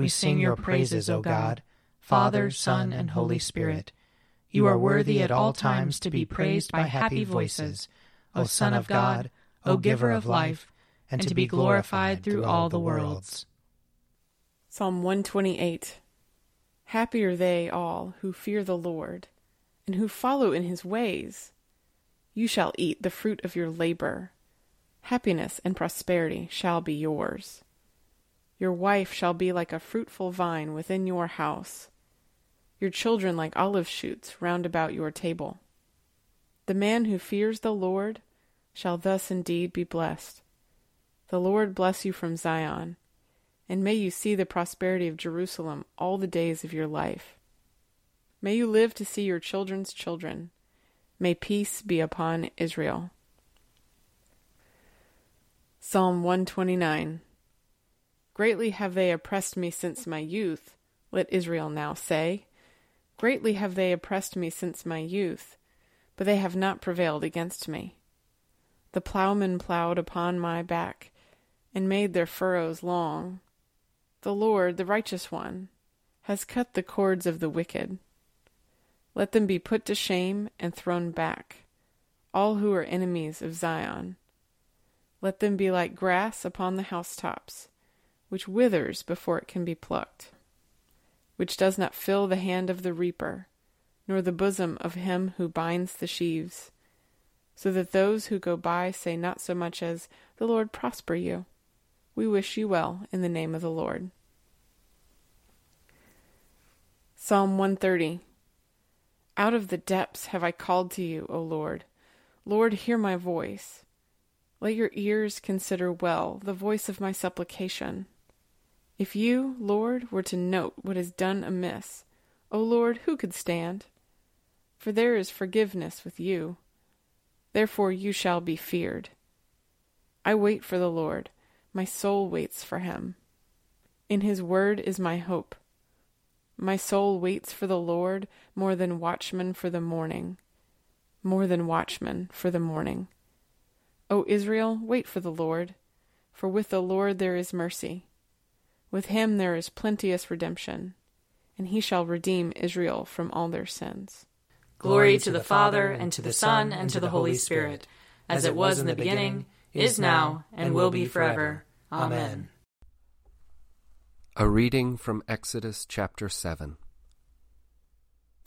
we sing your praises, O God, Father, Son, and Holy Spirit. You are worthy at all times to be praised by happy voices, O Son of God, O Giver of life, and to be glorified through all the worlds. Psalm 128 Happy are they all who fear the Lord, and who follow in his ways. You shall eat the fruit of your labor. Happiness and prosperity shall be yours. Your wife shall be like a fruitful vine within your house, your children like olive shoots round about your table. The man who fears the Lord shall thus indeed be blessed. The Lord bless you from Zion and may you see the prosperity of Jerusalem all the days of your life. May you live to see your children's children. May peace be upon Israel. Psalm 129 Greatly have they oppressed me since my youth, let Israel now say. Greatly have they oppressed me since my youth, but they have not prevailed against me. The ploughmen ploughed upon my back, and made their furrows long. The Lord, the righteous one, has cut the cords of the wicked. Let them be put to shame and thrown back, all who are enemies of Zion. Let them be like grass upon the housetops, which withers before it can be plucked, which does not fill the hand of the reaper, nor the bosom of him who binds the sheaves, so that those who go by say not so much as, The Lord prosper you. We wish you well in the name of the Lord. Psalm 130 Out of the depths have I called to you, O Lord. Lord, hear my voice. Let your ears consider well the voice of my supplication. If you, Lord, were to note what is done amiss, O Lord, who could stand? For there is forgiveness with you. Therefore you shall be feared. I wait for the Lord. My soul waits for him. In his word is my hope. My soul waits for the Lord more than watchmen for the morning. More than watchmen for the morning. O Israel, wait for the Lord, for with the Lord there is mercy. With him there is plenteous redemption, and he shall redeem Israel from all their sins. Glory to the Father, and to the Son, and to the Holy Spirit, as it was in the beginning is now, and will be forever. Amen. A reading from Exodus chapter 7.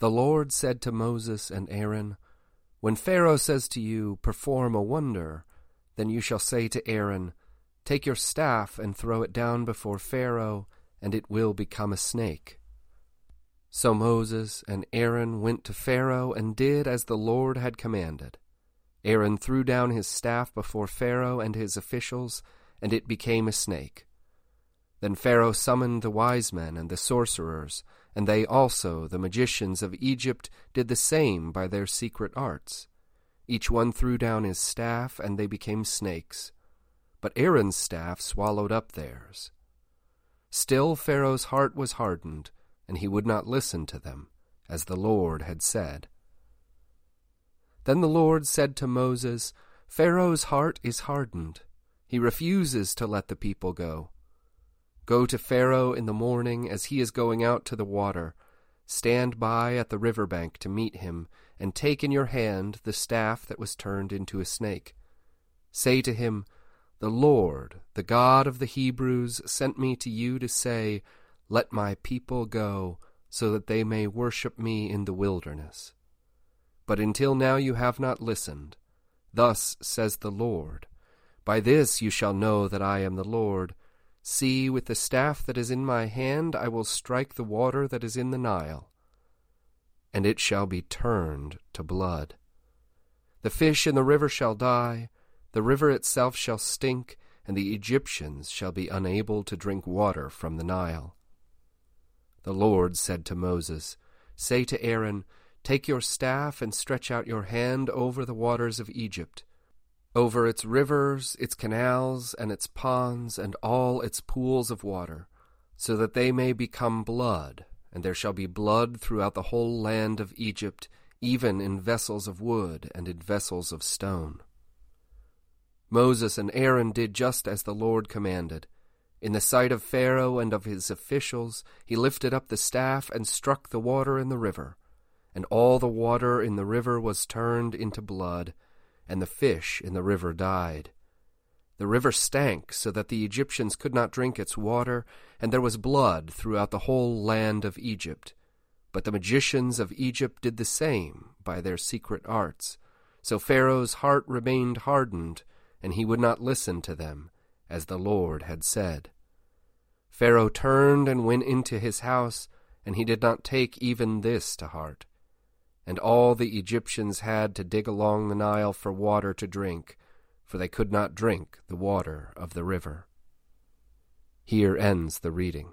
The Lord said to Moses and Aaron, When Pharaoh says to you, Perform a wonder, then you shall say to Aaron, Take your staff and throw it down before Pharaoh, and it will become a snake. So Moses and Aaron went to Pharaoh and did as the Lord had commanded. Aaron threw down his staff before Pharaoh and his officials, and it became a snake. Then Pharaoh summoned the wise men and the sorcerers, and they also, the magicians of Egypt, did the same by their secret arts. Each one threw down his staff, and they became snakes. But Aaron's staff swallowed up theirs. Still Pharaoh's heart was hardened, and he would not listen to them, as the Lord had said. Then the Lord said to Moses, Pharaoh's heart is hardened. He refuses to let the people go. Go to Pharaoh in the morning as he is going out to the water. Stand by at the river bank to meet him, and take in your hand the staff that was turned into a snake. Say to him, The Lord, the God of the Hebrews, sent me to you to say, Let my people go, so that they may worship me in the wilderness. But until now you have not listened. Thus says the Lord By this you shall know that I am the Lord. See, with the staff that is in my hand, I will strike the water that is in the Nile, and it shall be turned to blood. The fish in the river shall die, the river itself shall stink, and the Egyptians shall be unable to drink water from the Nile. The Lord said to Moses, Say to Aaron, Take your staff and stretch out your hand over the waters of Egypt, over its rivers, its canals, and its ponds, and all its pools of water, so that they may become blood, and there shall be blood throughout the whole land of Egypt, even in vessels of wood and in vessels of stone. Moses and Aaron did just as the Lord commanded. In the sight of Pharaoh and of his officials, he lifted up the staff and struck the water in the river and all the water in the river was turned into blood, and the fish in the river died. The river stank so that the Egyptians could not drink its water, and there was blood throughout the whole land of Egypt. But the magicians of Egypt did the same by their secret arts. So Pharaoh's heart remained hardened, and he would not listen to them, as the Lord had said. Pharaoh turned and went into his house, and he did not take even this to heart and all the Egyptians had to dig along the Nile for water to drink, for they could not drink the water of the river. Here ends the reading.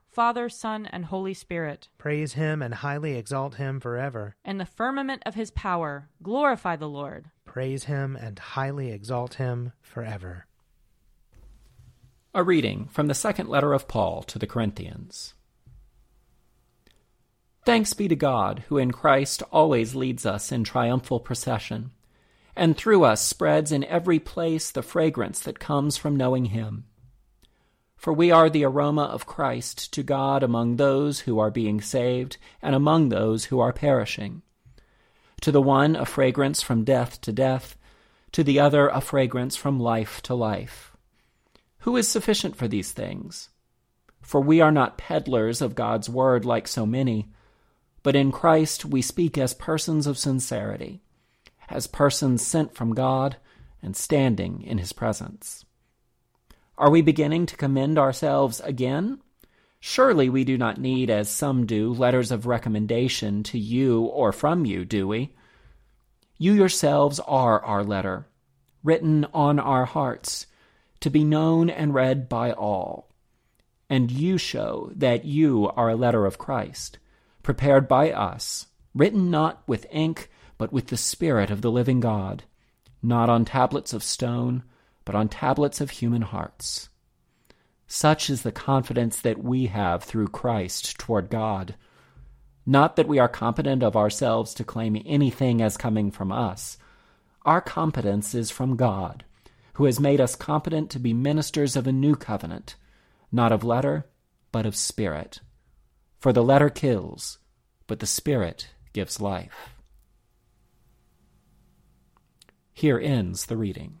Father, Son, and Holy Spirit. Praise him and highly exalt him forever. In the firmament of his power, glorify the Lord. Praise him and highly exalt him forever. A reading from the second letter of Paul to the Corinthians. Thanks be to God, who in Christ always leads us in triumphal procession, and through us spreads in every place the fragrance that comes from knowing him. For we are the aroma of Christ to God among those who are being saved and among those who are perishing. To the one, a fragrance from death to death, to the other, a fragrance from life to life. Who is sufficient for these things? For we are not peddlers of God's word like so many, but in Christ we speak as persons of sincerity. as persons sent from God and standing in his presence. Are we beginning to commend ourselves again? Surely we do not need, as some do, letters of recommendation to you or from you, do we? You yourselves are our letter, written on our hearts, to be known and read by all. And you show that you are a letter of Christ, prepared by us, written not with ink, but with the Spirit of the living God, not on tablets of stone, but on tablets of human hearts. Such is the confidence that we have through Christ toward God. Not that we are competent of ourselves to claim anything as coming from us. Our competence is from God, who has made us competent to be ministers of a new covenant, not of letter, but of spirit. For the letter kills, but the spirit gives life. Here ends the reading.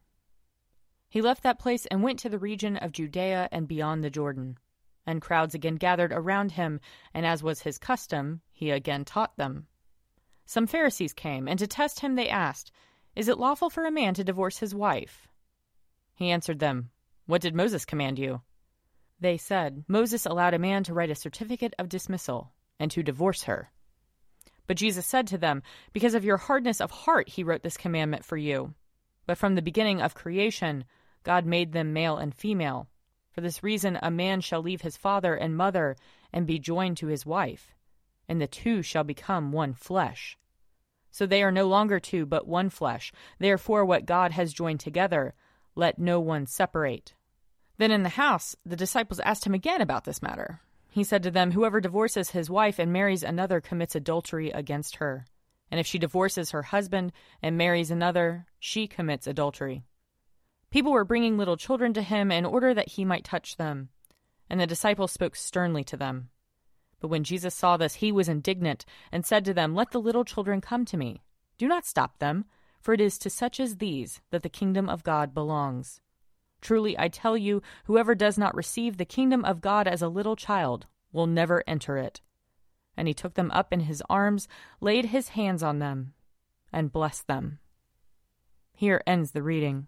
He left that place and went to the region of Judea and beyond the Jordan. And crowds again gathered around him, and as was his custom, he again taught them. Some Pharisees came, and to test him they asked, Is it lawful for a man to divorce his wife? He answered them, What did Moses command you? They said, Moses allowed a man to write a certificate of dismissal, and to divorce her. But Jesus said to them, Because of your hardness of heart he wrote this commandment for you. But from the beginning of creation, God made them male and female. For this reason, a man shall leave his father and mother and be joined to his wife, and the two shall become one flesh. So they are no longer two, but one flesh. Therefore, what God has joined together, let no one separate. Then in the house, the disciples asked him again about this matter. He said to them, Whoever divorces his wife and marries another commits adultery against her. And if she divorces her husband and marries another, she commits adultery. People were bringing little children to him in order that he might touch them. And the disciples spoke sternly to them. But when Jesus saw this, he was indignant and said to them, Let the little children come to me. Do not stop them, for it is to such as these that the kingdom of God belongs. Truly, I tell you, whoever does not receive the kingdom of God as a little child will never enter it. And he took them up in his arms, laid his hands on them, and blessed them. Here ends the reading.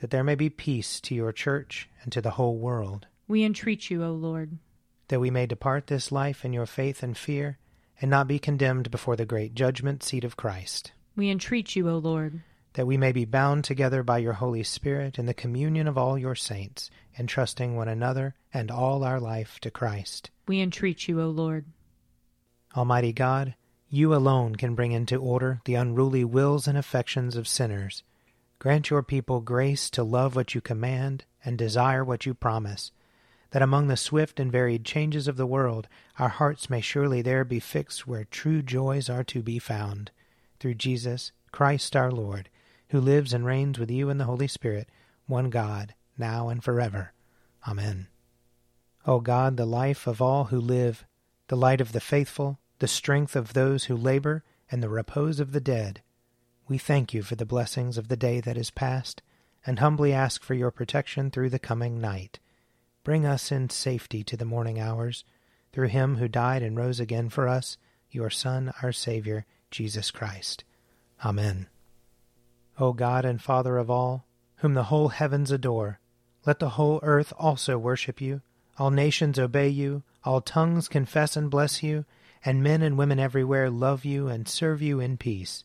that there may be peace to your church and to the whole world. We entreat you, O Lord. That we may depart this life in your faith and fear, and not be condemned before the great judgment seat of Christ. We entreat you, O Lord. That we may be bound together by your Holy Spirit in the communion of all your saints, entrusting one another and all our life to Christ. We entreat you, O Lord. Almighty God, you alone can bring into order the unruly wills and affections of sinners Grant your people grace to love what you command and desire what you promise, that among the swift and varied changes of the world our hearts may surely there be fixed where true joys are to be found. Through Jesus Christ our Lord, who lives and reigns with you in the Holy Spirit, one God, now and forever. Amen. O God, the life of all who live, the light of the faithful, the strength of those who labor, and the repose of the dead, we thank you for the blessings of the day that is past, and humbly ask for your protection through the coming night. Bring us in safety to the morning hours, through him who died and rose again for us, your Son, our Saviour, Jesus Christ. Amen. O God and Father of all, whom the whole heavens adore, let the whole earth also worship you, all nations obey you, all tongues confess and bless you, and men and women everywhere love you and serve you in peace